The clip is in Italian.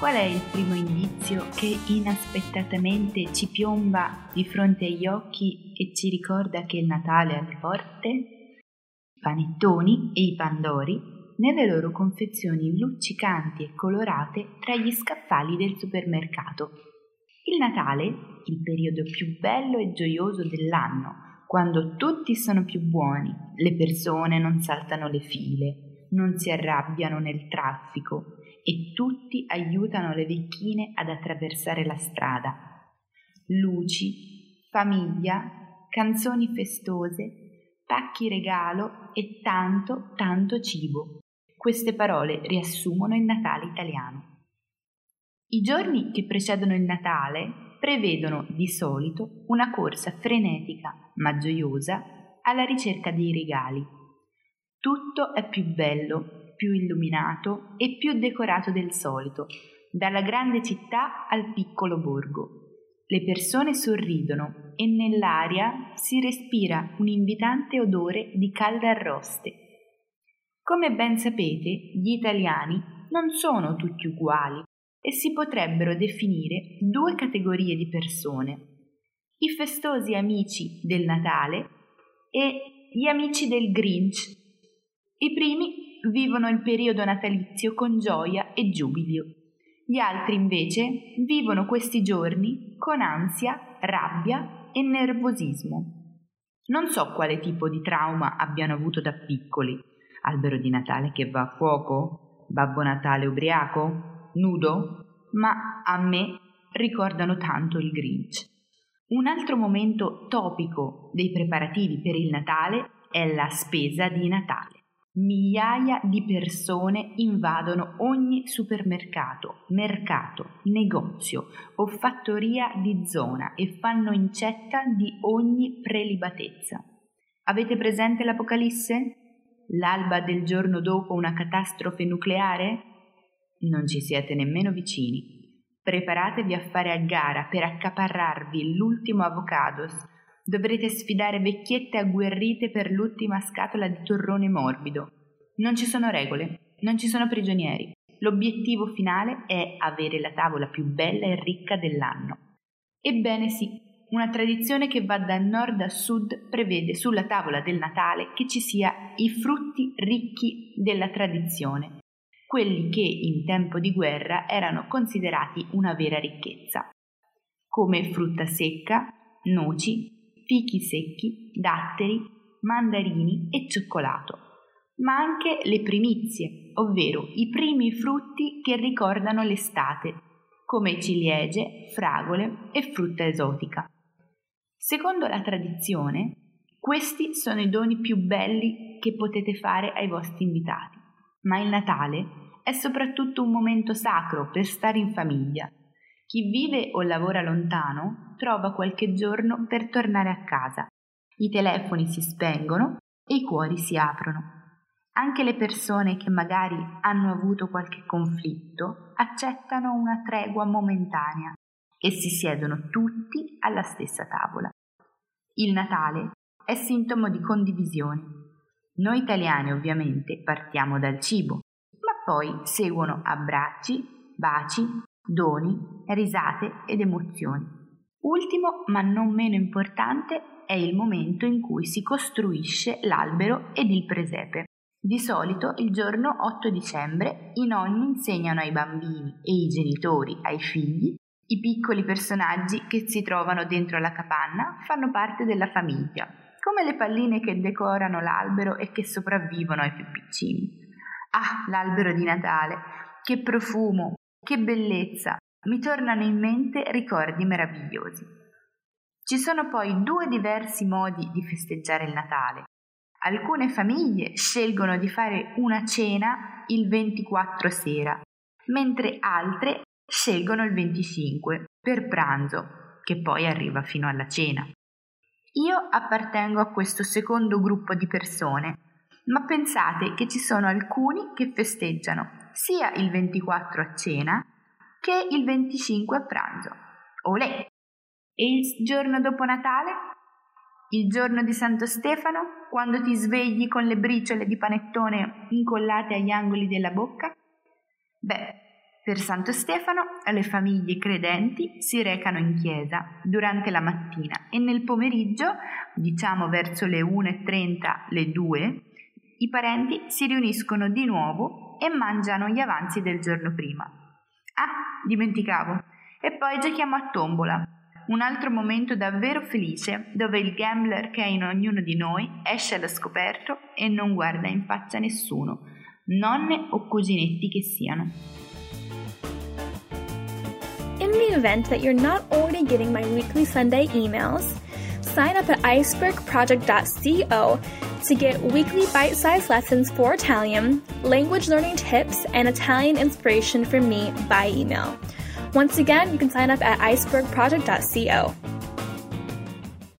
Qual è il primo indizio che inaspettatamente ci piomba di fronte agli occhi e ci ricorda che il Natale è alle porte? I panettoni e i pandori nelle loro confezioni luccicanti e colorate tra gli scaffali del supermercato. Il Natale, il periodo più bello e gioioso dell'anno, quando tutti sono più buoni, le persone non saltano le file, non si arrabbiano nel traffico e tutti aiutano le vecchine ad attraversare la strada. Luci, famiglia, canzoni festose, pacchi regalo e tanto, tanto cibo. Queste parole riassumono il Natale italiano. I giorni che precedono il Natale prevedono di solito una corsa frenetica ma gioiosa alla ricerca dei regali. Tutto è più bello, più illuminato e più decorato del solito, dalla grande città al piccolo borgo. Le persone sorridono e nell'aria si respira un invitante odore di calde arroste. Come ben sapete, gli italiani non sono tutti uguali e si potrebbero definire due categorie di persone, i festosi amici del Natale e gli amici del Grinch. I primi vivono il periodo natalizio con gioia e giubilo. Gli altri invece vivono questi giorni con ansia, rabbia e nervosismo. Non so quale tipo di trauma abbiano avuto da piccoli. Albero di Natale che va a fuoco? Babbo Natale ubriaco? Nudo? Ma a me ricordano tanto il Grinch. Un altro momento topico dei preparativi per il Natale è la spesa di Natale. Migliaia di persone invadono ogni supermercato, mercato, negozio o fattoria di zona e fanno incetta di ogni prelibatezza. Avete presente l'Apocalisse? L'alba del giorno dopo una catastrofe nucleare? Non ci siete nemmeno vicini. Preparatevi a fare a gara per accaparrarvi l'ultimo avocados Dovrete sfidare vecchiette agguerrite per l'ultima scatola di torrone morbido. Non ci sono regole, non ci sono prigionieri. L'obiettivo finale è avere la tavola più bella e ricca dell'anno. Ebbene sì, una tradizione che va da nord a sud prevede sulla tavola del Natale che ci sia i frutti ricchi della tradizione, quelli che in tempo di guerra erano considerati una vera ricchezza, come frutta secca, noci, fichi secchi, datteri, mandarini e cioccolato, ma anche le primizie, ovvero i primi frutti che ricordano l'estate, come ciliegie, fragole e frutta esotica. Secondo la tradizione, questi sono i doni più belli che potete fare ai vostri invitati, ma il Natale è soprattutto un momento sacro per stare in famiglia chi vive o lavora lontano trova qualche giorno per tornare a casa. I telefoni si spengono e i cuori si aprono. Anche le persone che magari hanno avuto qualche conflitto accettano una tregua momentanea e si siedono tutti alla stessa tavola. Il Natale è sintomo di condivisione. Noi italiani ovviamente partiamo dal cibo, ma poi seguono abbracci, baci, doni, risate ed emozioni. Ultimo, ma non meno importante, è il momento in cui si costruisce l'albero ed il presepe. Di solito il giorno 8 dicembre i nonni insegnano ai bambini e i genitori ai figli i piccoli personaggi che si trovano dentro la capanna fanno parte della famiglia, come le palline che decorano l'albero e che sopravvivono ai più piccini. Ah, l'albero di Natale! Che profumo, che bellezza! Mi tornano in mente ricordi meravigliosi. Ci sono poi due diversi modi di festeggiare il Natale. Alcune famiglie scelgono di fare una cena il 24 sera, mentre altre scelgono il 25 per pranzo, che poi arriva fino alla cena. Io appartengo a questo secondo gruppo di persone, ma pensate che ci sono alcuni che festeggiano sia il 24 a cena che il 25 a pranzo. Olè! E il giorno dopo Natale? Il giorno di Santo Stefano, quando ti svegli con le briciole di panettone incollate agli angoli della bocca? Beh, Per Santo Stefano le famiglie credenti si recano in chiesa durante la mattina e nel pomeriggio, diciamo verso le 1.30, le 2, i parenti si riuniscono di nuovo e mangiano gli avanzi del giorno prima. Ah, dimenticavo. E poi giochiamo a tombola, un altro momento davvero felice dove il gambler che è in ognuno di noi esce allo scoperto e non guarda in faccia nessuno, nonne o cuginetti che siano. In the event that you're not already getting my weekly Sunday emails, sign up at icebergproject.co to get weekly bite sized lessons for Italian, language learning tips, and Italian inspiration from me by email. Once again, you can sign up at icebergproject.co.